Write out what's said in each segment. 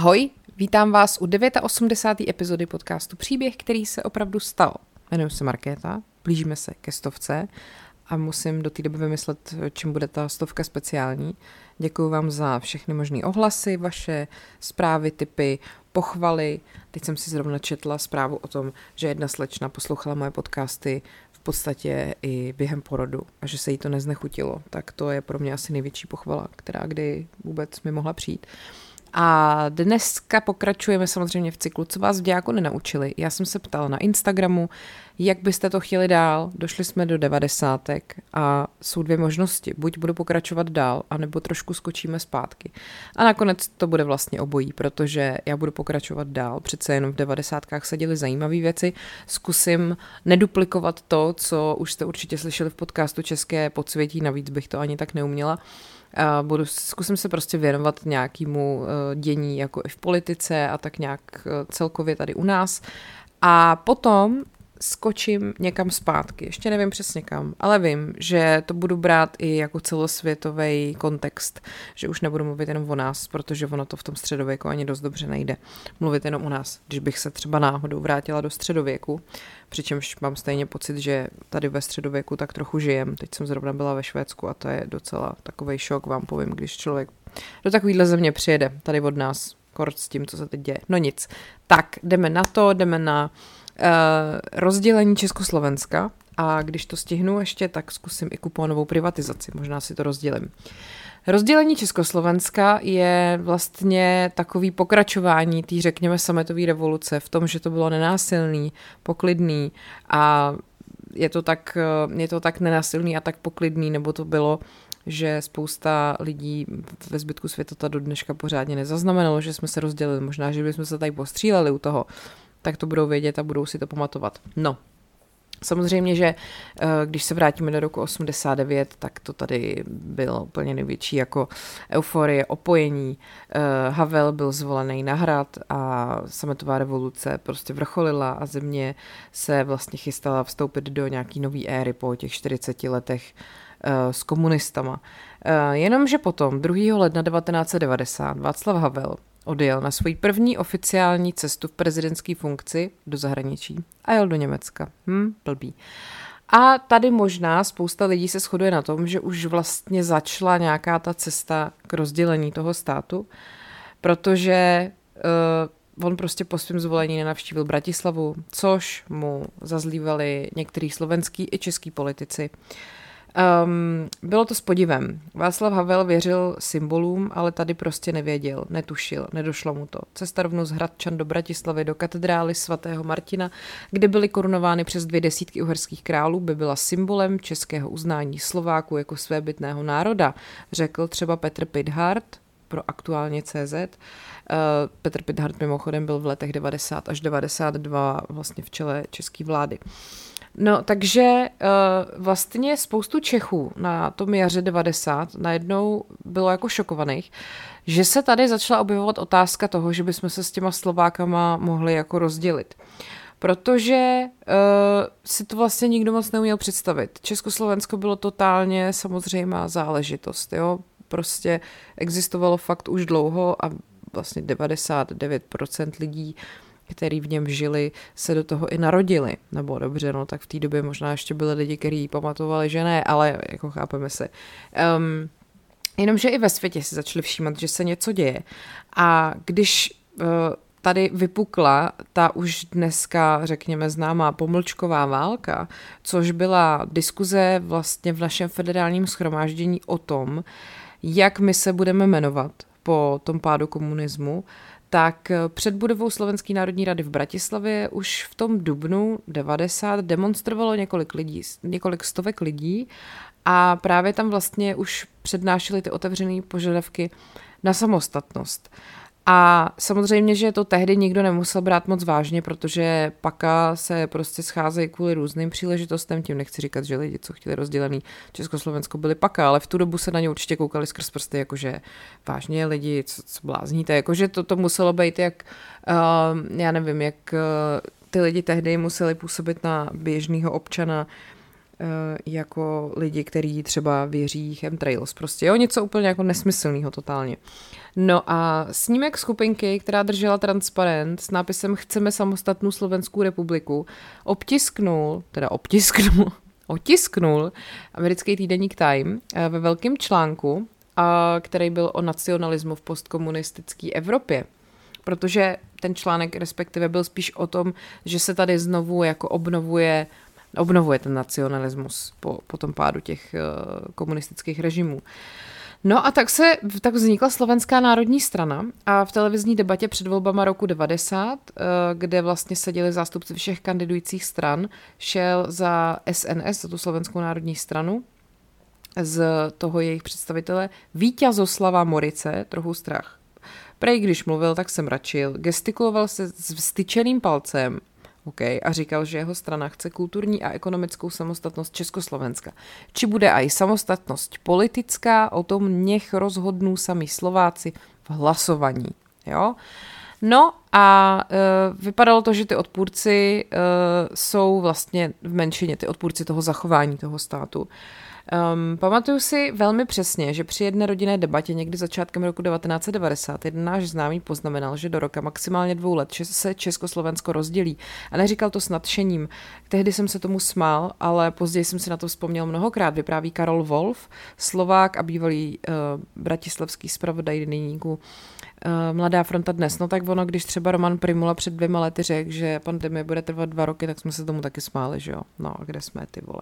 Ahoj, vítám vás u 89. epizody podcastu Příběh, který se opravdu stal. Jmenuji se Markéta, blížíme se ke stovce a musím do té doby vymyslet, čím bude ta stovka speciální. Děkuji vám za všechny možné ohlasy, vaše zprávy, typy, pochvaly. Teď jsem si zrovna četla zprávu o tom, že jedna slečna poslouchala moje podcasty v podstatě i během porodu a že se jí to neznechutilo. Tak to je pro mě asi největší pochvala, která kdy vůbec mi mohla přijít. A dneska pokračujeme samozřejmě v cyklu, co vás v dějáku nenaučili. Já jsem se ptala na Instagramu, jak byste to chtěli dál. Došli jsme do devadesátek a jsou dvě možnosti. Buď budu pokračovat dál, anebo trošku skočíme zpátky. A nakonec to bude vlastně obojí, protože já budu pokračovat dál. Přece jenom v devadesátkách se děly zajímavé věci. Zkusím neduplikovat to, co už jste určitě slyšeli v podcastu České podsvětí, navíc bych to ani tak neuměla budu, zkusím se prostě věnovat nějakému eh, dění jako i v politice a tak nějak eh, celkově tady u nás. A potom skočím někam zpátky. Ještě nevím přesně kam, ale vím, že to budu brát i jako celosvětový kontext, že už nebudu mluvit jenom o nás, protože ono to v tom středověku ani dost dobře nejde. Mluvit jenom o nás, když bych se třeba náhodou vrátila do středověku, přičemž mám stejně pocit, že tady ve středověku tak trochu žijem. Teď jsem zrovna byla ve Švédsku a to je docela takový šok, vám povím, když člověk do takovýhle země přijede, tady od nás, kort s tím, co se teď děje. No nic. Tak, jdeme na to, jdeme na Eh, rozdělení Československa a když to stihnu ještě, tak zkusím i kuponovou privatizaci, možná si to rozdělím. Rozdělení Československa je vlastně takový pokračování té, řekněme, sametové revoluce v tom, že to bylo nenásilný, poklidný a je to, tak, je to tak nenásilný a tak poklidný, nebo to bylo, že spousta lidí ve zbytku světa to do dneška pořádně nezaznamenalo, že jsme se rozdělili. Možná, že bychom se tady postříleli u toho tak to budou vědět a budou si to pamatovat. No, Samozřejmě, že eh, když se vrátíme do roku 89, tak to tady bylo úplně největší jako euforie, opojení. Eh, Havel byl zvolený na hrad a sametová revoluce prostě vrcholila a země se vlastně chystala vstoupit do nějaký nové éry po těch 40 letech eh, s komunistama. Jenomže potom, 2. ledna 1990, Václav Havel odjel na svoji první oficiální cestu v prezidentské funkci do zahraničí a jel do Německa. Hm, blbý. A tady možná spousta lidí se shoduje na tom, že už vlastně začala nějaká ta cesta k rozdělení toho státu, protože uh, on prostě po svém zvolení nenavštívil Bratislavu, což mu zazlívali některý slovenský i český politici. Uh, Um, bylo to s podivem. Václav Havel věřil symbolům, ale tady prostě nevěděl, netušil, nedošlo mu to. Cesta rovnou z Hradčan do Bratislavy do katedrály svatého Martina, kde byly korunovány přes dvě desítky uherských králů, by byla symbolem českého uznání Slováku jako svébytného národa, řekl třeba Petr Pidhart pro aktuálně CZ. Uh, Petr Pidhart mimochodem byl v letech 90 až 92 vlastně v čele české vlády. No, takže uh, vlastně spoustu Čechů na tom jaře 90 najednou bylo jako šokovaných, že se tady začala objevovat otázka toho, že bychom se s těma Slovákama mohli jako rozdělit. Protože uh, si to vlastně nikdo moc neuměl představit. Československo bylo totálně samozřejmá záležitost, jo. Prostě existovalo fakt už dlouho a vlastně 99% lidí uh, který v něm žili, se do toho i narodili. Nebo dobře, no tak v té době možná ještě byly lidi, kteří pamatovali, že ne, ale jako chápeme se. Um, jenomže i ve světě si začali všímat, že se něco děje. A když uh, tady vypukla ta už dneska, řekněme, známá pomlčková válka, což byla diskuze vlastně v našem federálním schromáždění o tom, jak my se budeme jmenovat po tom pádu komunismu, tak eh, před budovou Slovenské národní rady v Bratislavě už v tom dubnu 90 demonstrovalo několik lidí, několik stovek lidí a právě tam vlastně už přednášely ty otevřené požadavky na samostatnost. A samozřejmě, že to tehdy nikdo nemusel brát moc vážně, protože paka se prostě scházejí kvůli různým příležitostem. Tím nechci říkat, že lidi, co chtěli rozdělený Československo, byli paka, ale v tu dobu se na ně určitě koukali skrz prsty, jakože vážně lidi, co, co blázníte, jakože to, to muselo být jak, uh, já nevím, jak uh, ty lidi tehdy museli působit na běžného občana, jako lidi, kteří třeba věří chemtrails. Prostě jo, něco úplně jako nesmyslného totálně. No a snímek skupinky, která držela transparent s nápisem Chceme samostatnou Slovenskou republiku, obtisknul, teda obtisknul, otisknul americký týdeník Time eh, ve velkém článku, který byl o nacionalismu v postkomunistické Evropě. Protože ten článek respektive byl spíš o tom, že se tady znovu jako obnovuje obnovuje ten nacionalismus po, po tom pádu těch uh, komunistických režimů. No a tak se tak vznikla Slovenská národní strana a v televizní debatě před volbama roku 90, eh, kde vlastně seděli zástupci všech kandidujících stran, šel za SNS, za tu Slovenskou národní stranu, z toho jejich představitele Vítězoslava Morice, trochu strach. Prej, když mluvil, tak jsem račil, gestikuloval se s vstyčeným palcem Okay, a říkal, že jeho strana chce kulturní a ekonomickou samostatnost Československa. Či bude aj samostatnost politická, o tom nech rozhodnou sami Slováci v hlasovaní. Jo? No a e, vypadalo to, že ty odpůrci e, jsou vlastně v menšině, ty odpůrci toho zachování toho státu. Um, pamatuju si velmi přesně, že při jedné rodinné debatě někdy začátkem roku 1990 jeden náš známý poznamenal, že do roka maximálně dvou let se Československo rozdělí. A neříkal to s nadšením. Tehdy jsem se tomu smál, ale později jsem si na to vzpomněl mnohokrát. Vypráví Karol Wolf, Slovák a bývalý uh, bratislavský zpravodaj deníku uh, Mladá fronta dnes. No tak ono, když třeba Roman Primula před dvěma lety řekl, že pandemie bude trvat dva roky, tak jsme se tomu taky smáli, že jo. No a kde jsme ty vole?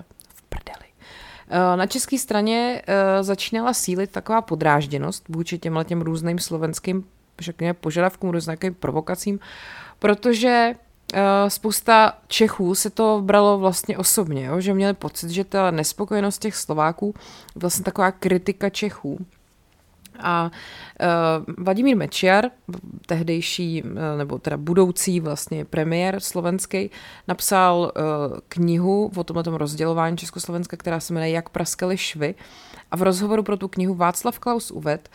Eh, na české straně eh, začínala sílit taková podrážděnost vůči těmhle těm různým slovenským řekněme, požadavkům, různým provokacím, protože eh, spousta Čechů se to bralo vlastně osobně, jo? že měli pocit, že ta nespokojenost těch Slováků vlastně taková kritika Čechů. A uh, Vladimír Mečiar, tehdejší, uh, nebo teda budoucí vlastně premiér slovenský, napsal uh, knihu o tomto rozdělování Československa, která se jmenuje Jak praskaly švy. A v rozhovoru pro tu knihu Václav Klaus uved,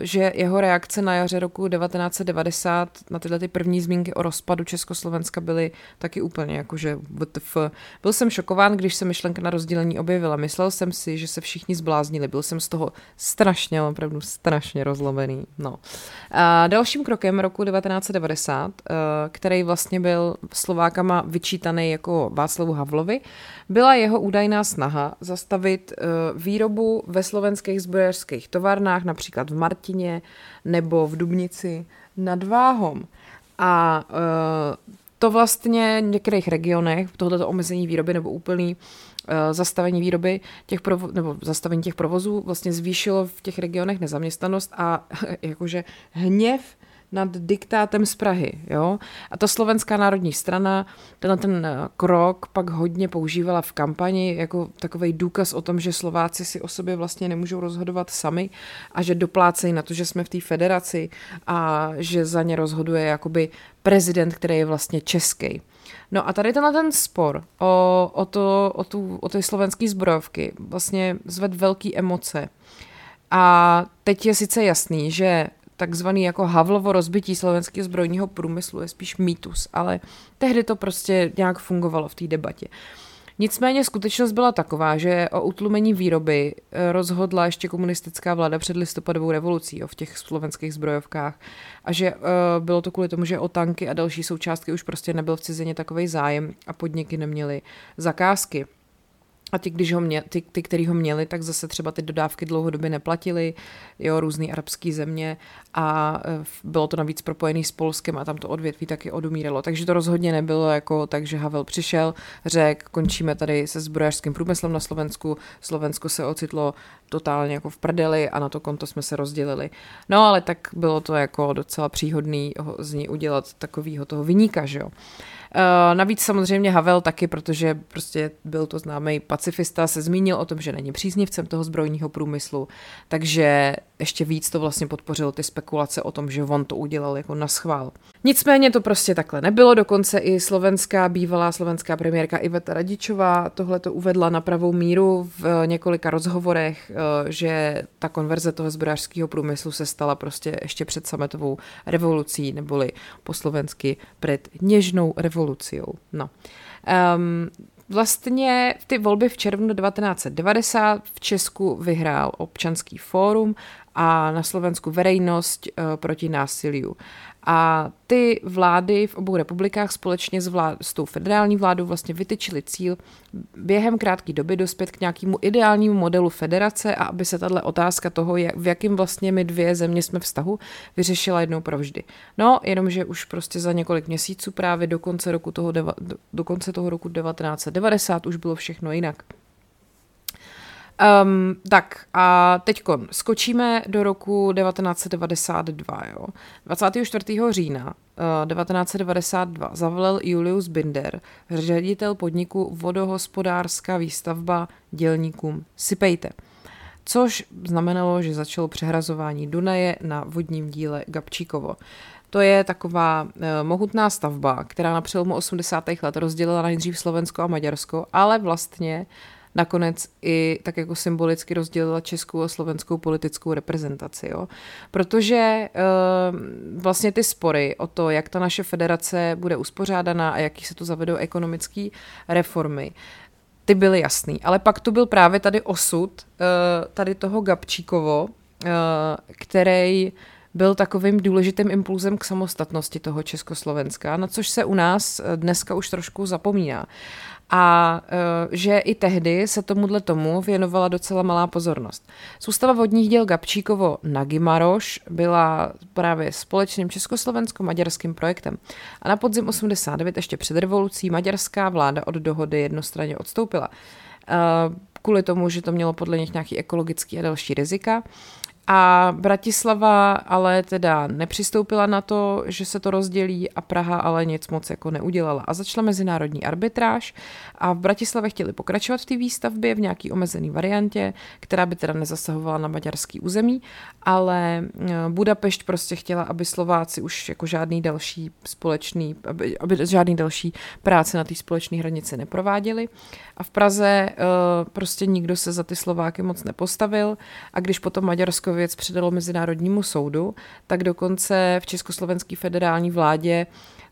že jeho reakce na jaře roku 1990 na tyhle ty první zmínky o rozpadu Československa byly taky úplně jakože WTF. Byl jsem šokován, když se myšlenka na rozdělení objevila. Myslel jsem si, že se všichni zbláznili. Byl jsem z toho strašně, opravdu strašně rozlomený. No. A dalším krokem roku 1990, uh, který vlastně byl Slovákama vyčítaný jako Václavu Havlovi, byla jeho údajná snaha zastavit uh, výrobu ve slovenských zbrojařských továrnách, například v Martině nebo v Dubnici nad Váhom. A uh, to vlastně v některých regionech, tohleto omezení výroby nebo úplný uh, zastavení výroby těch provo- nebo zastavení těch provozů vlastně zvýšilo v těch regionech nezaměstnanost a jakože hněv nad diktátem z Prahy. Jo? A ta slovenská národní strana tenhle ten eh, krok pak hodně používala v kampani jako takový důkaz o tom, že Slováci si o sobě vlastně nemůžou rozhodovat sami a že doplácejí na to, že jsme v té federaci a že za ně rozhoduje jakoby prezident, který je vlastně český. No a tady tenhle ten spor o, o, to, o, tu, o ty slovenské zbrojovky vlastně zved velký emoce. A teď je sice jasný, že takzvaný jako Havlovo rozbití slovenského zbrojního průmyslu je spíš mýtus, ale tehdy to prostě nějak fungovalo v té debatě. Nicméně skutečnost byla taková, že o utlumení výroby eh, rozhodla ještě komunistická vláda před listopadovou revolucí jo, v těch slovenských zbrojovkách a že uh, bylo to kvůli tomu, že o tanky a další součástky už prostě nebyl v cizině takový zájem a podniky neměly zakázky. A ti, když ho mě, ty, ty, který ho měli, tak zase třeba ty dodávky dlouhodobě neplatili, jo, různý arabský země a e, bylo to navíc propojený s Polskem a tam to odvětví taky odumíralo. Takže to rozhodně nebylo jako tak, že Havel přišel, řekl, končíme tady se zbrojařským průmyslem na Slovensku, Slovensko se ocitlo totálně jako v prdeli a na to konto jsme se rozdělili. No ale tak bylo to jako docela příhodný z ní udělat takovýho toho vyníka, že jo. Uh, navíc samozřejmě Havel taky, protože prostě byl to známý pacifista, se zmínil o tom, že není příznivcem toho zbrojního průmyslu, takže ještě víc to vlastně podpořil ty spekulace o tom, že on to udělal jako na schvál. Nicméně to prostě takhle nebylo, dokonce i slovenská, bývalá slovenská premiérka Iveta Radičová tohle to uvedla na pravou míru v několika rozhovorech, eh, že ta konverze toho zbrojařského průmyslu se stala prostě ještě před sametovou revolucí, neboli po slovensky před něžnou revolucí. No. Um, vlastně ty volby v červnu 1990 v Česku vyhrál občanský fórum a na Slovensku verejnost uh, proti násiliu. A ty vlády v obou republikách společně s, vlád, s tou federální vládou vlastně vytyčili cíl během krátké doby dospět k nějakému ideálnímu modelu federace a aby se tahle otázka toho, jak, v jakým vlastně my dvě země jsme vztahu, vyřešila jednou provždy. No, jenomže už prostě za několik měsíců právě do konce, roku toho, deva, do konce toho roku 1990 už bylo všechno jinak. Um, tak a teď skočíme do roku 1992. Jo. 24. října uh, 1992 zavolal Julius Binder, ředitel podniku vodohospodářská výstavba dělníkům Sypejte což znamenalo, že začalo přehrazování Dunaje na vodním díle Gabčíkovo. To je taková uh, mohutná stavba, která na přelomu 80. let rozdělila nejdřív Slovensko a Maďarsko, ale vlastně nakonec i tak jako symbolicky rozdělila českou a slovenskou politickou reprezentaci. Jo? Protože uh, vlastně ty spory o to, jak ta naše federace bude uspořádaná a jaký se tu zavedou ekonomické reformy, ty byly jasný. Ale pak tu byl právě tady osud uh, tady toho Gabčíkovo, uh, který byl takovým důležitým impulzem k samostatnosti toho Československa, na což se u nás dneska už trošku zapomíná a uh, že i tehdy se tomuhle tomu věnovala docela malá pozornost. Soustava vodních děl Gabčíkovo Nagimaroš byla právě společným československo-maďarským projektem. A na podzim 89 ještě před revolucí maďarská vláda od dohody jednostranně odstoupila. Uh, kvůli tomu, že to mělo podle nich nějaký ekologický a další rizika. A Bratislava ale teda nepřistoupila na to, že se to rozdělí a Praha ale nic moc jako neudělala. A začala mezinárodní arbitráž a v Bratislavě chtěli pokračovat v té výstavbě v nějaký omezený variantě, která by teda nezasahovala na maďarský území, ale eh, Budapešť prostě chtěla, aby Slováci už jako žádný další společný, aby, aby žádný další práce na té společné hranici neprováděli. A v Praze uh, prostě nikdo se za ty Slováky moc nepostavil a když potom Maďarsko věc předalo Mezinárodnímu soudu, tak dokonce v Československé federální vládě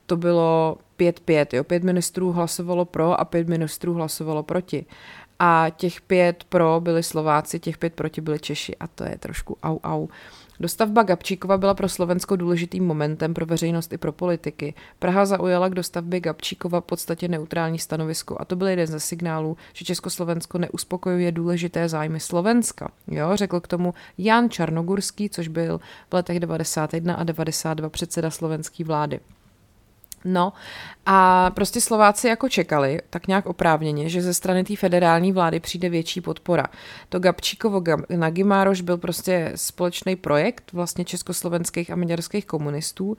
to bylo 5-5, jo, pět ministrů hlasovalo pro a pět ministrů hlasovalo proti. A těch pět pro byli Slováci, těch pět proti byli Češi a to je trošku au au. Dostavba Gabčíkova byla pro Slovensko důležitým momentem pro veřejnost i pro politiky. Praha zaujala k dostavbě Gabčíkova podstatě neutrální stanovisko a to byl jeden ze signálů, že Československo neuspokojuje důležité zájmy Slovenska. Jo, řekl k tomu Jan Čarnogurský, což byl v letech 91 a 92 předseda slovenské vlády. No a prostě Slováci jako čekali, tak nějak oprávněně, že ze strany té federální vlády přijde větší podpora. To Gabčíkovo na Gimároš byl prostě společný projekt vlastně československých a maďarských komunistů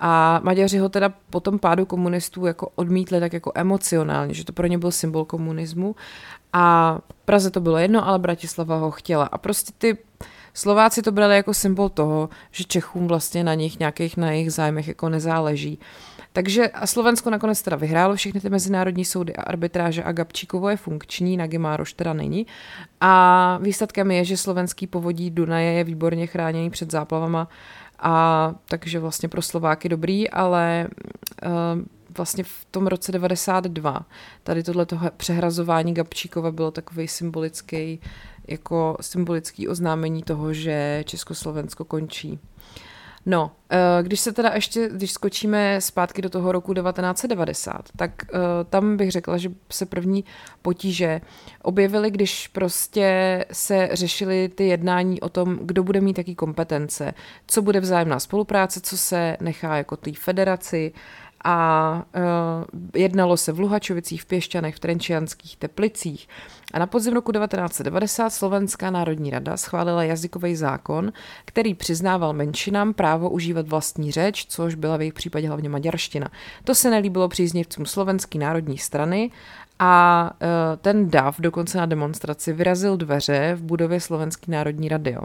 a Maďaři ho teda po tom pádu komunistů jako odmítli tak jako emocionálně, že to pro ně byl symbol komunismu a Praze to bylo jedno, ale Bratislava ho chtěla a prostě ty Slováci to brali jako symbol toho, že Čechům vlastně na nich nějakých na jejich zájmech jako nezáleží. Takže a Slovensko nakonec teda vyhrálo všechny ty mezinárodní soudy a arbitráže a Gabčíkovo je funkční, na Gimároš teda není. A výsledkem je, že slovenský povodí Dunaje je výborně chráněný před záplavama a takže vlastně pro Slováky dobrý, ale uh, vlastně v tom roce 92 tady tohle přehrazování Gabčíkova bylo takový symbolický jako symbolický oznámení toho, že Československo končí. No, eh, když se teda ještě, když skočíme zpátky do toho roku 1990, tak eh, tam bych řekla, že se první potíže objevily, když prostě se řešily ty jednání o tom, kdo bude mít jaký kompetence, co bude vzájemná spolupráce, co se nechá jako té federaci, a uh, jednalo se v Luhačovicích, v Pěšťanech, v Trenčianských teplicích. A na podzim roku 1990 Slovenská národní rada schválila jazykový zákon, který přiznával menšinám právo užívat vlastní řeč, což byla v jejich případě hlavně maďarština. To se nelíbilo příznivcům slovenské národní strany a uh, ten DAV dokonce na demonstraci vyrazil dveře v budově Slovenské národní rady. Jo.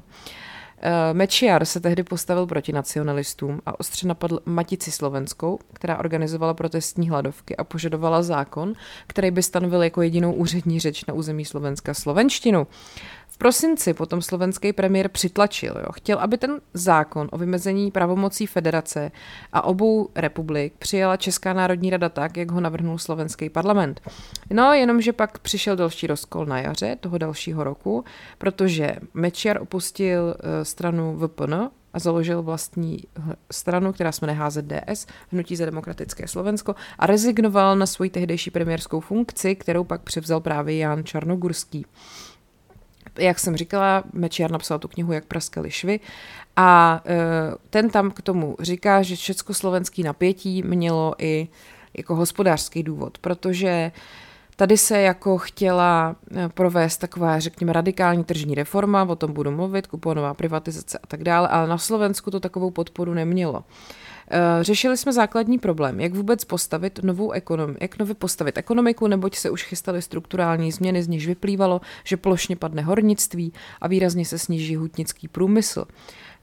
Eh, Mečiar se tehdy postavil proti nacionalistům a ostře napadl Matici Slovenskou, která organizovala protestní hladovky a požadovala zákon, který by stanovil jako jedinou úřední řeč na území Slovenska slovenštinu. V prosinci potom slovenský premiér přitlačil. Jo. Chtěl, aby ten zákon o vymezení pravomocí federace a obou republik přijala Česká národní rada tak, jak ho navrhnul slovenský parlament. No, jenomže pak přišel další rozkol na jaře toho dalšího roku, protože Mečiar opustil eh, stranu VPN, a založil vlastní stranu, která se jmenuje HZDS, Hnutí za demokratické Slovensko, a rezignoval na svoji tehdejší premiérskou funkci, kterou pak převzal právě Jan Čarnogurský jak jsem říkala, Mečiar napsal tu knihu Jak praskaly švy a e, ten tam k tomu říká, že československý napětí mělo i jako hospodářský důvod, protože Tady se jako chtěla e, provést taková, řekněme, radikální tržní reforma, o tom budu mluvit, kuponová privatizace a tak dále, ale na Slovensku to takovou podporu nemělo. Eh, řešili jsme základní problém, jak vůbec postavit novou ekonomiku, jak nově postavit ekonomiku, neboť se už chystaly strukturální změny, z nichž vyplývalo, že plošně padne hornictví a výrazně se sníží hutnický průmysl.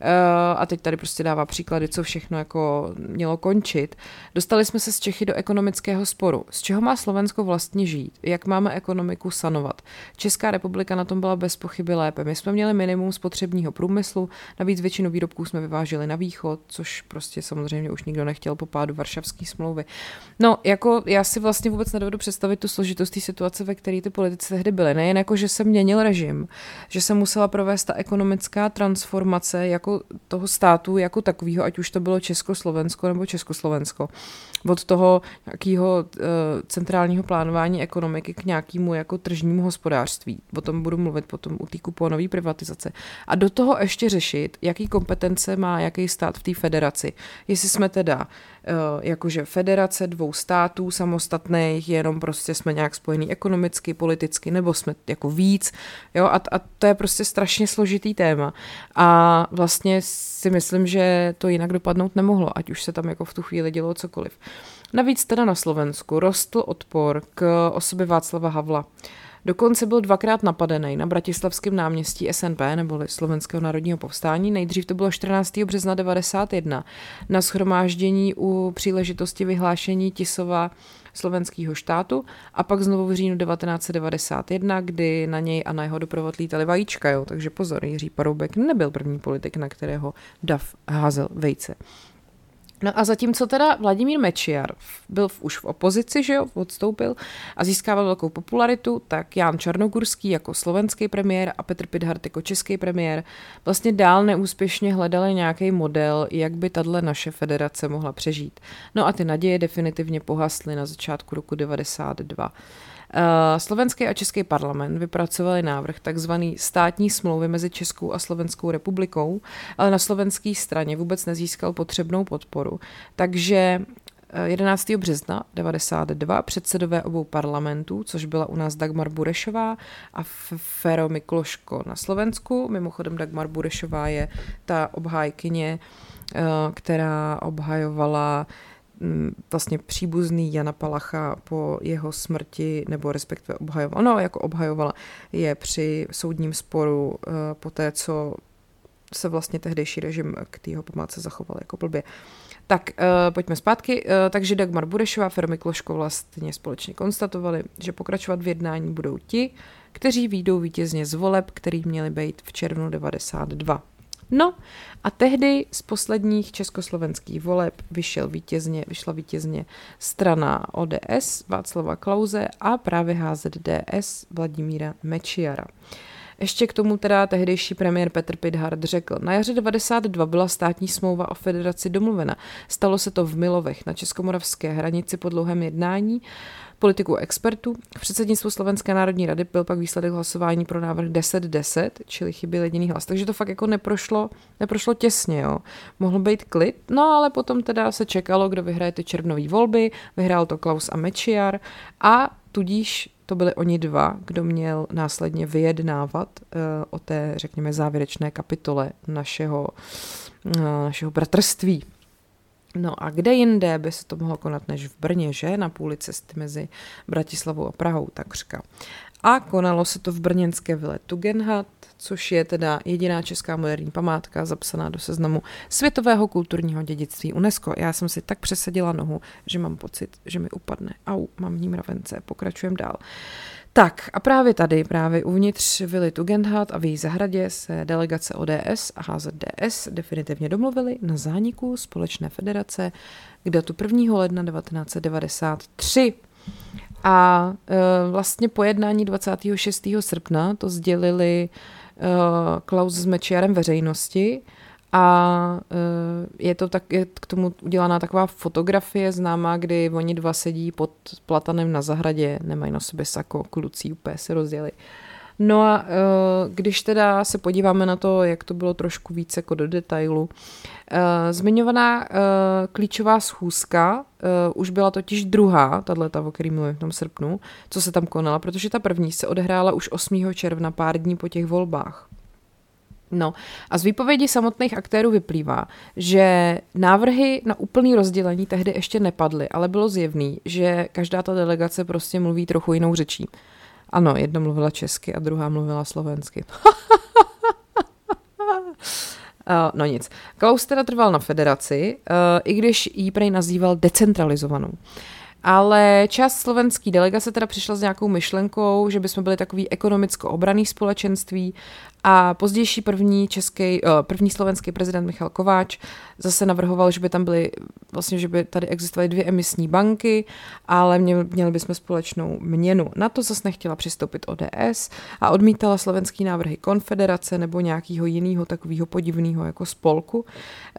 Eh, a teď tady prostě dává příklady, co všechno jako mělo končit. Dostali jsme se z Čechy do ekonomického sporu. Z čeho má Slovensko vlastně žít? Jak máme ekonomiku sanovat? Česká republika na tom byla bez pochyby lépe. My jsme měli minimum spotřebního průmyslu, navíc většinu výrobků jsme vyváželi na východ, což prostě samozřejmě už nikdo nechtěl po pádu Varšavské smlouvy. No, jako já si vlastně vůbec nedovedu představit tu složitost té situace, ve které ty politici tehdy byly. Nejen jako, že se měnil režim, že se musela provést ta ekonomická transformace jako jako toho státu jako takového, ať už to bylo Československo nebo Československo. Od toho nějakého uh, centrálního plánování ekonomiky k nějakému jako tržnímu hospodářství. O tom budu mluvit potom u té kuponové privatizace. A do toho ještě řešit, jaký kompetence má jaký stát v té federaci. Jestli jsme teda jakože federace dvou států samostatných, jenom prostě jsme nějak spojení ekonomicky, politicky, nebo jsme jako víc. Jo? A, a to je prostě strašně složitý téma. A vlastně si myslím, že to jinak dopadnout nemohlo, ať už se tam jako v tu chvíli dělo cokoliv. Navíc teda na Slovensku rostl odpor k osobě Václava Havla. Dokonce byl dvakrát napadený na Bratislavském náměstí SNP, neboli Slovenského národního povstání. Nejdřív to bylo 14. března 91 na schromáždění u příležitosti vyhlášení Tisova slovenského štátu a pak znovu v říjnu 1991, kdy na něj a na jeho doprovod lítali vajíčka, jo, takže pozor, Jiří Paroubek nebyl první politik, na kterého Dav házel vejce. No a zatímco teda Vladimír Mečiar byl v, už v opozici, že jo, odstoupil a získával velkou popularitu, tak Jan Čarnogurský jako slovenský premiér a Petr Pidhart jako český premiér vlastně dál neúspěšně hledali nějaký model, jak by tato naše federace mohla přežít. No a ty naděje definitivně pohasly na začátku roku 92. Eh, slovenský a český parlament vypracovali návrh tzv. státní smlouvy mezi Českou a Slovenskou republikou, ale na slovenské straně vůbec nezískal potřebnou podporu. Takže 11. Eh, března 92 předsedové obou parlamentů, což byla u nás Dagmar Burešová a Fero Mikloško na Slovensku. Mimochodem Dagmar Burešová je ta obhájkyně, eh, která obhajovala vlastně příbuzný Jana Palacha po jeho smrti, nebo respektive obhajovala, no jako obhajovala, je při soudním sporu uh, po té, co se vlastně tehdejší režim k jeho památce zachoval jako blbě. Tak uh, pojďme zpátky. Uh, takže Dagmar Burešová a Fermi Kloško vlastně společně konstatovali, že pokračovat v jednání budou ti, kteří výjdou vítězně z voleb, který měli být v červnu 92. No a tehdy z posledních československých voleb vyšel vítězně, vyšla vítězně strana ODS Václava Klauze a právě HZDS Vladimíra Mečiara. Ještě k tomu teda tehdejší premiér Petr Pidhart řekl, na jaře 92 byla státní smlouva o federaci domluvena. Stalo se to v Milovech na českomoravské hranici po dlouhém jednání politiku expertů. V předsednictvu Slovenské národní rady byl pak výsledek hlasování pro návrh 10-10, čili chyběl jediný hlas. Takže to fakt jako neprošlo, neprošlo těsně, jo. Mohlo být klid, no ale potom teda se čekalo, kdo vyhraje ty červnové volby, vyhrál to Klaus a Mečiar a tudíž to byli oni dva, kdo měl následně vyjednávat uh, o té, řekněme, závěrečné kapitole našeho, uh, našeho bratrství. No a kde jinde by se to mohlo konat než v Brně, že? Na půli cesty mezi Bratislavou a Prahou, takřka. A konalo se to v brněnské vile Tugendhat, což je teda jediná česká moderní památka zapsaná do seznamu světového kulturního dědictví UNESCO. Já jsem si tak přesadila nohu, že mám pocit, že mi upadne. Au, mám v ní mravence. Pokračujeme dál. Tak a právě tady, právě uvnitř Vily Tugendhat a v její zahradě se delegace ODS a HZDS definitivně domluvili na zániku společné federace k datu 1. ledna 1993. A e, vlastně po jednání 26. srpna to sdělili e, Klaus s Mečiarem veřejnosti a e, je to tak, je k tomu udělaná taková fotografie známá, kdy oni dva sedí pod platanem na zahradě, nemají na sobě sako, kluci úplně se rozděli. No a když teda se podíváme na to, jak to bylo trošku více jako do detailu, zmiňovaná klíčová schůzka už byla totiž druhá, tato, o který mluvím v tom srpnu, co se tam konala, protože ta první se odehrála už 8. června, pár dní po těch volbách. No a z výpovědi samotných aktérů vyplývá, že návrhy na úplný rozdělení tehdy ještě nepadly, ale bylo zjevný, že každá ta delegace prostě mluví trochu jinou řečí. Ano, jedna mluvila česky a druhá mluvila slovensky. Uh, no nic. Klaus teda trval na federaci, uh, i když ji prej nazýval decentralizovanou. Ale část slovenský delegace teda přišla s nějakou myšlenkou, že bychom byli takový ekonomicko-obraný společenství a pozdější první český, eh, první slovenský prezident Michal Kováč zase navrhoval, že by tam byly, vlastně, že by tady existovaly dvě emisní banky, ale měli, bychom společnou měnu. Na to zase nechtěla přistoupit ODS a odmítala slovenský návrhy konfederace nebo nějakého jiného takového podivného jako spolku.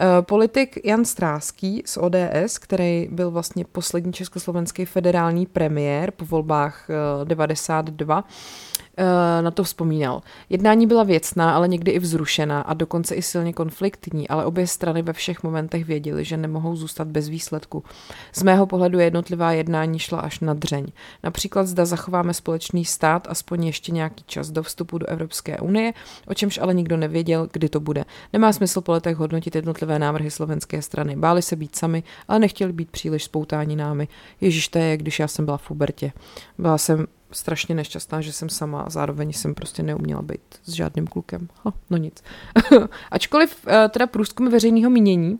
Eh, politik Jan Stráský z ODS, který byl vlastně poslední československý federální premiér po volbách 92, eh, Eh, na to vzpomínal. Jednání byla věcná, ale někdy i vzrušená a dokonce i silně konfliktní, ale obě strany ve všech momentech věděly, že nemohou zůstat bez výsledku. Z mého pohledu jednotlivá jednání šla až na dřeň. Například zda zachováme společný stát aspoň ještě nějaký čas do vstupu do Evropské unie, o čemž ale nikdo nevěděl, kdy to bude. Nemá smysl po letech hodnotit jednotlivé návrhy slovenské strany. Báli se být sami, ale nechtěli být příliš spoutáni námi. Ježíš, to je, když já jsem byla v pubertě. Byla jsem strašně nešťastná, že jsem sama a zároveň jsem prostě neuměla být s žádným klukem. Ha, no nic. Ačkoliv eh, teda průzkumy veřejného mínění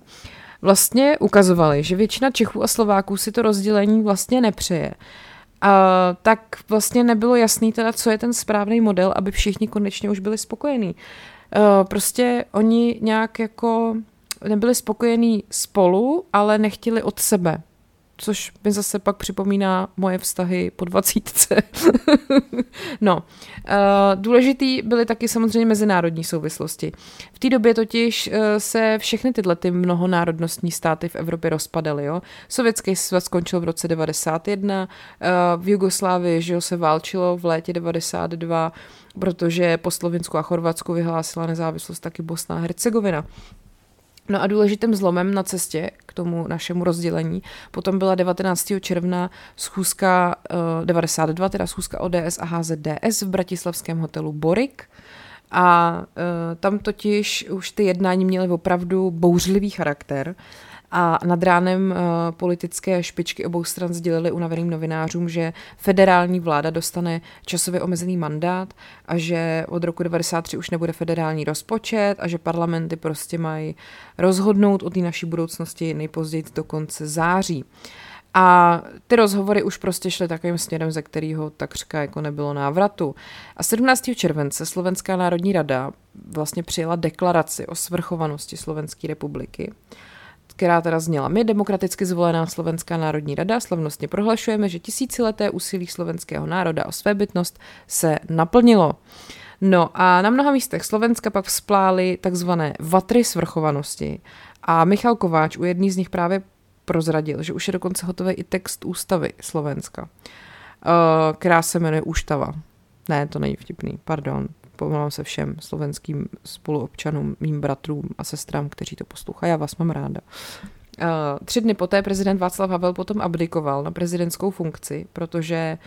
vlastně ukazovaly, že většina Čechů a Slováků si to rozdělení vlastně nepřeje. A tak vlastně nebylo jasný teda, co je ten správný model, aby všichni konečně už byli spokojení. Eh, prostě oni nějak jako nebyli spokojení spolu, ale nechtěli od sebe což mi zase pak připomíná moje vztahy po dvacítce. no, uh, důležitý byly taky samozřejmě mezinárodní souvislosti. V té době totiž uh, se všechny tyhle ty mnohonárodnostní státy v Evropě rozpadaly. Jo? Sovětský svaz skončil v roce 91, uh, v Jugoslávii že se válčilo v létě 92, protože po Slovinsku a Chorvatsku vyhlásila nezávislost taky Bosna a Hercegovina. No a důležitým zlomem na cestě k tomu našemu rozdělení potom byla 19. června schůzka uh, 92, teda schůzka ODS a HZDS v bratislavském hotelu Borik. A uh, tam totiž už ty jednání měly opravdu bouřlivý charakter. A nad ránem uh, politické špičky obou stran sdělili unaveným novinářům, že federální vláda dostane časově omezený mandát a že od roku 93 už nebude federální rozpočet a že parlamenty prostě mají rozhodnout o té naší budoucnosti nejpozději do konce září. A ty rozhovory už prostě šly takovým směrem, ze kterého takřka jako nebylo návratu. A 17. července Slovenská národní rada vlastně přijela deklaraci o svrchovanosti Slovenské republiky která teda zněla. My, demokraticky zvolená Slovenská národní rada, slavnostně prohlašujeme, že tisícileté úsilí slovenského národa o svébytnost se naplnilo. No a na mnoha místech Slovenska pak vzplály takzvané vatry svrchovanosti a Michal Kováč u jedný z nich právě prozradil, že už je dokonce hotový i text ústavy Slovenska, eh, která se jmenuje Úštava. Ne, to není vtipný, pardon pomlám se všem slovenským spoluobčanům, mým bratrům a sestrám, kteří to poslouchají. Já vás mám ráda. Uh, tři dny poté prezident Václav Havel potom abdikoval na prezidentskou funkci, protože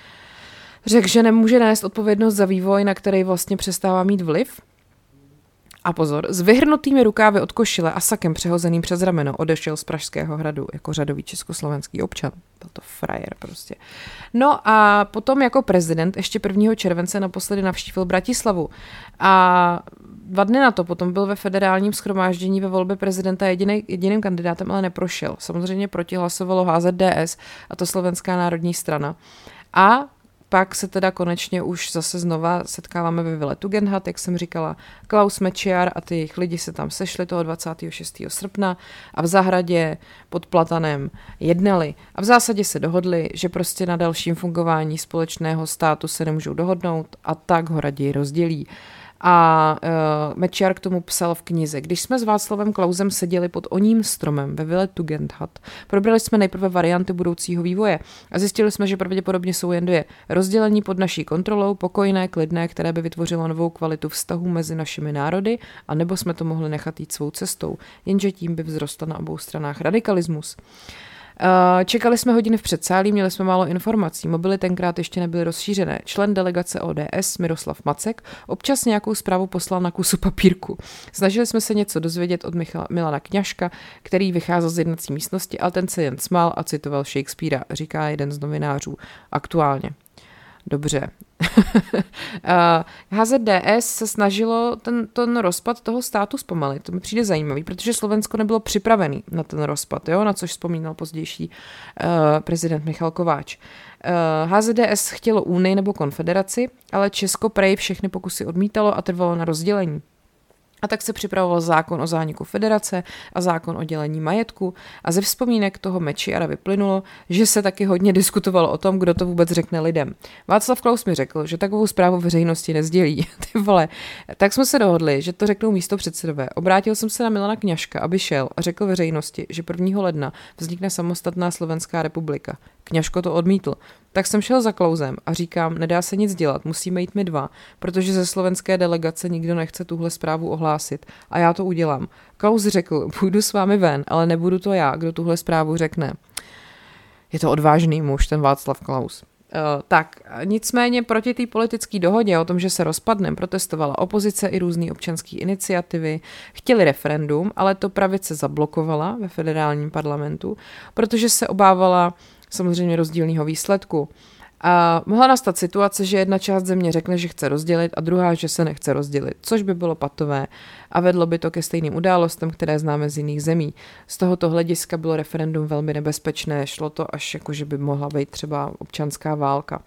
řekl, že nemůže nést odpovědnost za vývoj, na který vlastně přestává mít vliv a pozor, s vyhrnutými rukávy od košile a sakem přehozeným přes rameno odešel z Pražského hradu jako řadový československý občan. Byl to frajer prostě. No a potom jako prezident ještě 1. července naposledy navštívil Bratislavu a dva dny na to potom byl ve federálním schromáždění ve volbě prezidenta jediný, jediným kandidátem, ale neprošel. Samozřejmě proti hlasovalo HZDS a to Slovenská národní strana. A pak se teda konečně už zase znova setkáváme ve Vile Tugendhat, jak jsem říkala, Klaus Mečiar a ty jejich lidi se tam sešli toho 26. srpna a v zahradě pod Platanem jednali. A v zásadě se dohodli, že prostě na dalším fungování společného státu se nemůžou dohodnout a tak ho raději rozdělí. A uh, Mečiar k tomu psal v knize. Když jsme s Václavem Klausem seděli pod oním stromem ve Vile Tugendhat, probrali jsme nejprve varianty budoucího vývoje a zjistili jsme, že pravděpodobně jsou jen dvě. Rozdělení pod naší kontrolou, pokojné, klidné, které by vytvořilo novou kvalitu vztahů mezi našimi národy, a nebo jsme to mohli nechat jít svou cestou, jenže tím by vzrostl na obou stranách radikalismus. Uh, čekali jsme hodiny v předsálí, měli jsme málo informací, mobily tenkrát ještě nebyly rozšířené. Člen delegace ODS Miroslav Macek občas nějakou zprávu poslal na kusu papírku. Snažili jsme se něco dozvědět od Michala, Milana Kňažka, který vycházel z jednací místnosti, ale ten se jen smál a citoval Shakespearea, říká jeden z novinářů aktuálně. Dobře. HZDS se snažilo ten, ten rozpad toho státu zpomalit. To mi přijde zajímavý, protože Slovensko nebylo připravený na ten rozpad, jo? na což vzpomínal pozdější uh, prezident Michal Kováč. Uh, HZDS chtělo Unii nebo konfederaci, ale Česko prej všechny pokusy odmítalo a trvalo na rozdělení. A tak se připravoval zákon o zániku federace a zákon o dělení majetku a ze vzpomínek toho Mečiara vyplynulo, že se taky hodně diskutovalo o tom, kdo to vůbec řekne lidem. Václav Klaus mi řekl, že takovou zprávu veřejnosti nezdělí. Ty vole. Tak jsme se dohodli, že to řeknou místo předsedové. Obrátil jsem se na Milana Kňažka, aby šel a řekl veřejnosti, že 1. ledna vznikne samostatná Slovenská republika. Kňažko to odmítl. Tak jsem šel za Klausem a říkám, nedá se nic dělat, musíme jít my dva, protože ze slovenské delegace nikdo nechce tuhle zprávu ohlásit a já to udělám. Klaus řekl, půjdu s vámi ven, ale nebudu to já, kdo tuhle zprávu řekne. Je to odvážný muž, ten Václav Klaus. Uh, tak, nicméně proti té politické dohodě o tom, že se rozpadnem, protestovala opozice i různé občanské iniciativy, chtěli referendum, ale to pravice zablokovala ve federálním parlamentu, protože se obávala samozřejmě rozdílného výsledku. A mohla nastat situace, že jedna část země řekne, že chce rozdělit a druhá, že se nechce rozdělit, což by bylo patové a vedlo by to ke stejným událostem, které známe z jiných zemí. Z tohoto hlediska bylo referendum velmi nebezpečné, šlo to až jako, že by mohla být třeba občanská válka.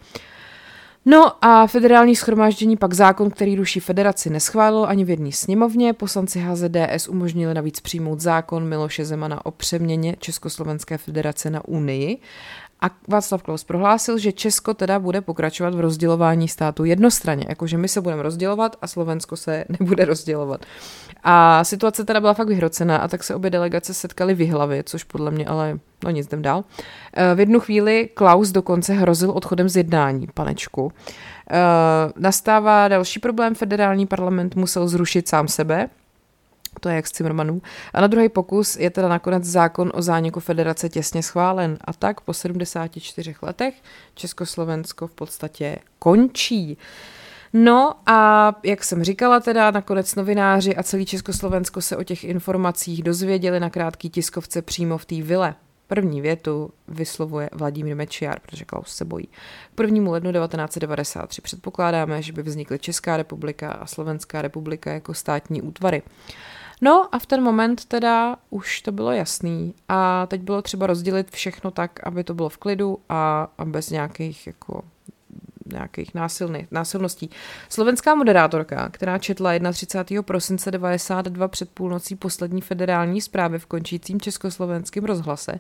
No a federální schromáždění pak zákon, který ruší federaci, neschválilo ani v jedné sněmovně. Poslanci HZDS umožnili navíc přijmout zákon Miloše Zemana o přeměně Československé federace na Unii. A Václav Klaus prohlásil, že Česko teda bude pokračovat v rozdělování státu jednostranně, jakože my se budeme rozdělovat a Slovensko se nebude rozdělovat. A situace teda byla fakt vyhrocená a tak se obě delegace setkaly v hlavě, což podle mě ale, no nic, jdem dál. Eh, v jednu chvíli Klaus dokonce hrozil odchodem z jednání, panečku. Eh, nastává další problém, federální parlament musel zrušit sám sebe, to je jak z Cimrmanů. A na druhý pokus je teda nakonec zákon o zániku federace těsně schválen. A tak po 74 letech Československo v podstatě končí. No a jak jsem říkala teda, nakonec novináři a celý Československo se o těch informacích dozvěděli na krátký tiskovce přímo v té vile. První větu vyslovuje Vladimír Mečiar, protože Klaus se bojí. K 1. lednu 1993 předpokládáme, že by vznikly Česká republika a Slovenská republika jako státní útvary. No a v ten moment teda už to bylo jasný a teď bylo třeba rozdělit všechno tak, aby to bylo v klidu a, bez nějakých jako nějakých násilných, násilností. Slovenská moderátorka, která četla 31. prosince 92 před půlnocí poslední federální zprávy v končícím československém rozhlase,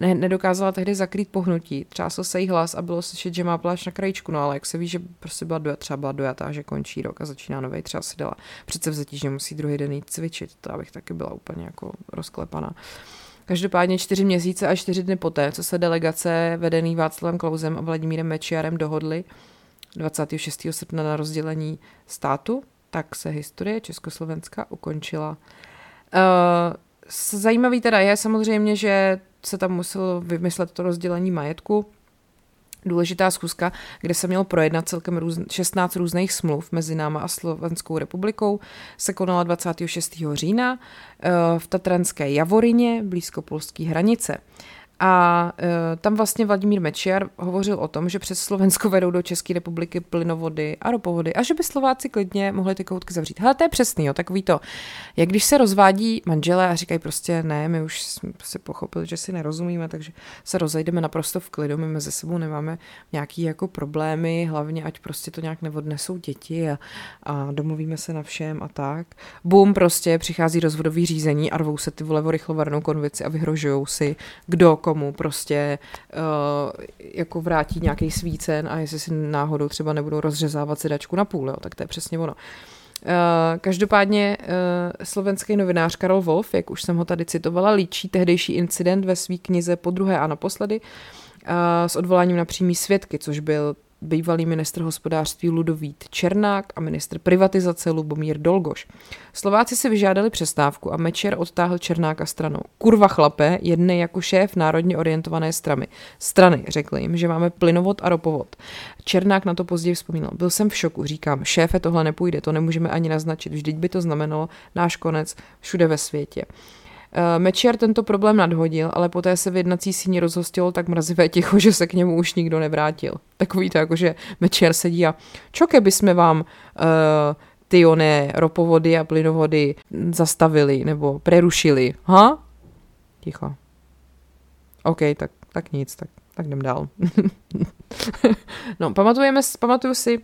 ne, nedokázala tehdy zakrýt pohnutí. Třásl se jí hlas a bylo slyšet, že má pláč na krajičku, no ale jak se ví, že prostě byla dojat, třeba byla dojatá, že končí rok a začíná nový, třeba si dala přece vzetí, že musí druhý den jít cvičit, to abych taky byla úplně jako rozklepaná. Každopádně čtyři měsíce a čtyři dny poté, co se delegace vedený Václavem Klausem a Vladimírem Mečiarem dohodli 26. srpna na rozdělení státu, tak se historie Československa ukončila. Uh, zajímavý teda je samozřejmě, že se tam muselo vymyslet to rozdělení majetku, důležitá schůzka, kde se mělo projednat celkem růz, 16 různých smluv mezi náma a Slovenskou republikou, se konala 26. října eh, v Tatranské Javorině, blízko polské hranice. A e, tam vlastně Vladimír Mečiar hovořil o tom, že přes Slovensko vedou do České republiky plynovody a ropovody a že by Slováci klidně mohli ty koutky zavřít. Hele, to je přesný, jo, takový to. Jak když se rozvádí manželé a říkají prostě ne, my už jsme si pochopili, že si nerozumíme, takže se rozejdeme naprosto v klidu, my mezi sebou nemáme nějaký jako problémy, hlavně ať prostě to nějak neodnesou děti a, a domluvíme se na všem a tak. Bum, prostě přichází rozvodový řízení a rvou se ty vole rychlovarnou konvici a vyhrožují si, kdo komu prostě uh, jako vrátí nějaký svícen a jestli si náhodou třeba nebudou rozřezávat sedačku na půl, jo, tak to je přesně ono. Uh, každopádně uh, slovenský novinář Karol Wolf, jak už jsem ho tady citovala, líčí tehdejší incident ve své knize po druhé a naposledy uh, s odvoláním na přímý svědky, což byl bývalý ministr hospodářství Ludovít Černák a ministr privatizace Lubomír Dolgoš. Slováci si vyžádali přestávku a Mečer odtáhl Černáka stranou. Kurva chlape, jedne jako šéf národně orientované strany. Strany, řekli jim, že máme plynovod a ropovod. Černák na to později vzpomínal. Byl jsem v šoku, říkám, šéfe, tohle nepůjde, to nemůžeme ani naznačit, vždyť by to znamenalo náš konec všude ve světě. Eh, Mečiar tento problém nadhodil, ale poté se v jednací síni rozhostilo tak mrazivé ticho, že se k němu už nikdo nevrátil. Takový to jako, že Mečiar sedí a čo keby jsme vám uh, ty oné ropovody a plynovody zastavili nebo prerušili, ha? Ticho. OK, tak, tak nic, tak, tak jdem dál. no, pamatujeme, pamatuju si,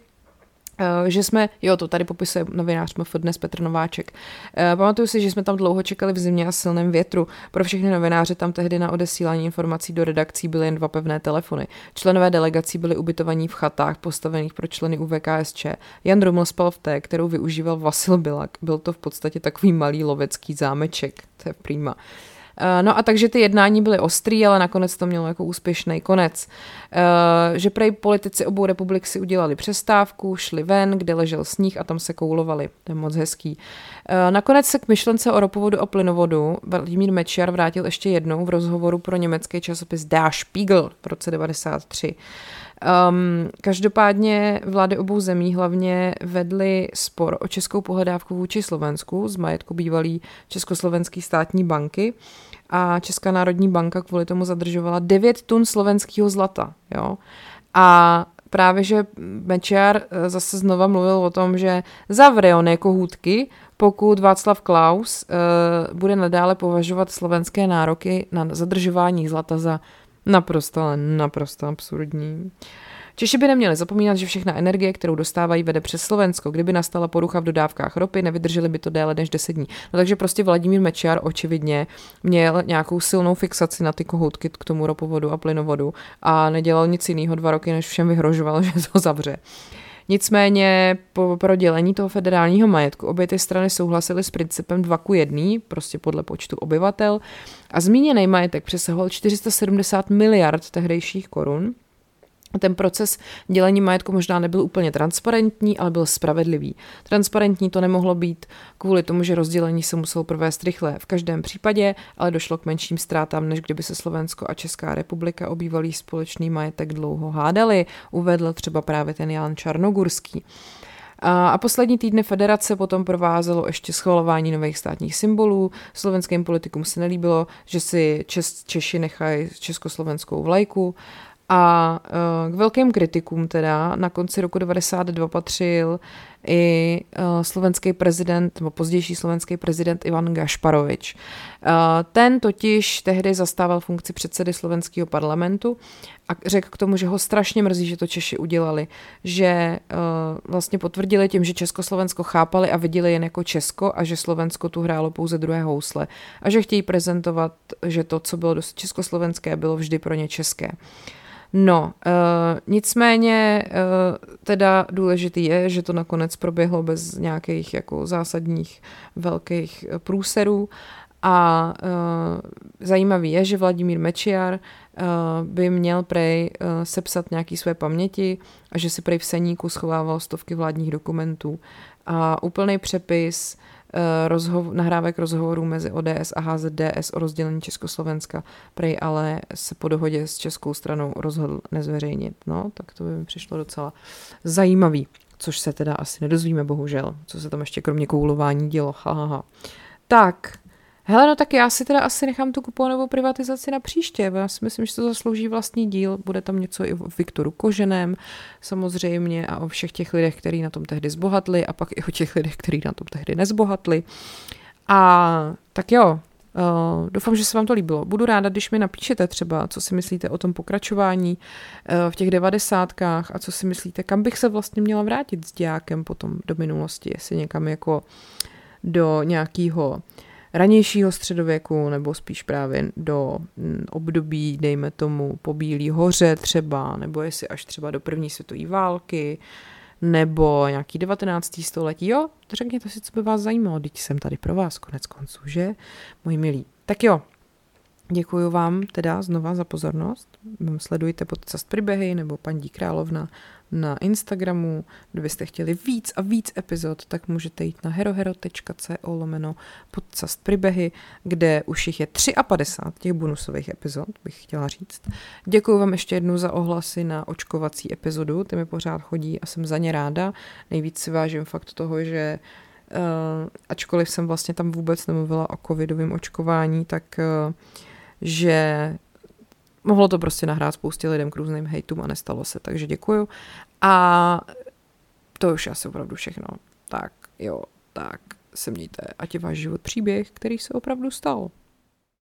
že jsme, jo, to tady popisuje novinář MF dnes Petr Nováček. Uh, pamatuju si, že jsme tam dlouho čekali v zimě a silném větru. Pro všechny novináře tam tehdy na odesílání informací do redakcí byly jen dva pevné telefony. Členové delegací byli ubytovaní v chatách postavených pro členy UVKSČ. Jan Ruml spal v té, kterou využíval Vasil Bilak. Byl to v podstatě takový malý lovecký zámeček. To je prýma. Eh, no a takže ty jednání byly ostrý, ale nakonec to mělo jako úspěšný konec. Eh, že prej politici obou republik si udělali přestávku, šli ven, kde ležel sníh a tam se koulovali. To je moc hezký. Eh, nakonec se k myšlence o ropovodu a plynovodu Vladimír Mečiar vrátil ještě jednou v rozhovoru pro německý časopis Der Spiegel v roce 93. Um, každopádně vlády obou zemí hlavně vedly spor o českou pohledávku vůči Slovensku z majetku bývalý Československý státní banky a Česká národní banka kvůli tomu zadržovala 9 tun slovenského zlata. Jo? A právě, že Mečiar eh, zase znova mluvil o tom, že zavře on jako hůdky, pokud Václav Klaus uh, bude nadále považovat slovenské nároky na zadržování zlata za Naprosto, ale naprosto absurdní. Češi by neměli zapomínat, že všechna energie, kterou dostávají, vede přes Slovensko. Kdyby nastala porucha v dodávkách ropy, nevydrželi by to déle než 10 dní. No takže prostě Vladimír Mečiar očividně měl nějakou silnou fixaci na ty kohoutky k tomu ropovodu a plynovodu a nedělal nic jiného dva roky, než všem vyhrožoval, že to zavře. Nicméně po prodělení toho federálního majetku obě ty strany souhlasily s principem 2 ku 1, prostě podle počtu obyvatel, a zmíněný majetek přesahoval 470 miliard tehdejších korun, ten proces dělení majetku možná nebyl úplně transparentní, ale byl spravedlivý. Transparentní to nemohlo být kvůli tomu, že rozdělení se muselo provést rychle. V každém případě ale došlo k menším ztrátám, než kdyby se Slovensko a Česká republika obývalý společný majetek dlouho hádali, uvedl třeba právě ten Jan Čarnogurský. A poslední týdny federace potom provázelo ještě schvalování nových státních symbolů. Slovenským politikům se nelíbilo, že si Češi nechají československou vlajku a uh, k velkým kritikům teda na konci roku 92 patřil i uh, slovenský prezident, nebo pozdější slovenský prezident Ivan Gašparovič. Uh, ten totiž tehdy zastával funkci předsedy slovenského parlamentu a řekl k tomu, že ho strašně mrzí, že to Češi udělali, že vlastně potvrdili tím, že Československo chápali a viděli jen jako Česko a že Slovensko tu hrálo pouze druhé housle a že chtějí prezentovat, že to, co bylo dost československé, bylo vždy pro ně české. Uh, No, uh, nicméně uh, teda důležitý je, že to nakonec proběhlo bez nějakých jako zásadních velkých eh, průserů. A uh, zajímavý je, že Vladimír Mečiar uh, by měl prej uh, sepsat nějaký své paměti a že si prej v seníku schovával stovky vládních dokumentů. A úplný přepis Eh, rozhov- nahrávek rozhovorů mezi ODS a HZDS o rozdělení Československa, prej ale se po dohodě s českou stranou rozhodl nezveřejnit. No, tak to by mi přišlo docela zajímavý, což se teda asi nedozvíme, bohužel, co se tam ještě kromě koulování dělo. Ha, ha, ha. Tak, Hele, no tak já si teda asi nechám tu kuponovou privatizaci na příště. Já si myslím, že to zaslouží vlastní díl. Bude tam něco i o Viktoru Koženém samozřejmě a o všech těch lidech, kteří na tom tehdy zbohatli a pak i o těch lidech, kteří na tom tehdy nezbohatli. A tak jo, Uh, doufám, že se vám to líbilo. Budu ráda, když mi napíšete třeba, co si myslíte o tom pokračování uh, v těch devadesátkách a co si myslíte, kam bych se vlastně měla vrátit s diákem potom do minulosti, jestli někam jako do nějakého ranějšího středověku nebo spíš právě do mm, období, dejme tomu, po Bílý hoře třeba, nebo jestli až třeba do první světové války, nebo nějaký 19. století. Jo, řekněte si, co by vás zajímalo, teď jsem tady pro vás konec konců, že, moji milí. Tak jo, Děkuji vám teda znova za pozornost. Sledujte podcast Příběhy nebo paní Královna na Instagramu. Kdybyste chtěli víc a víc epizod, tak můžete jít na herohero.co lomeno podcast Příběhy, kde už jich je 53 těch bonusových epizod, bych chtěla říct. Děkuji vám ještě jednou za ohlasy na očkovací epizodu, ty mi pořád chodí a jsem za ně ráda. Nejvíc si vážím fakt toho, že Uh, ačkoliv jsem vlastně tam vůbec nemluvila o covidovém očkování, tak uh, že mohlo to prostě nahrát spoustě lidem k různým hejtům a nestalo se, takže děkuju. A to už asi opravdu všechno. Tak jo, tak se mějte, ať je váš život příběh, který se opravdu stal.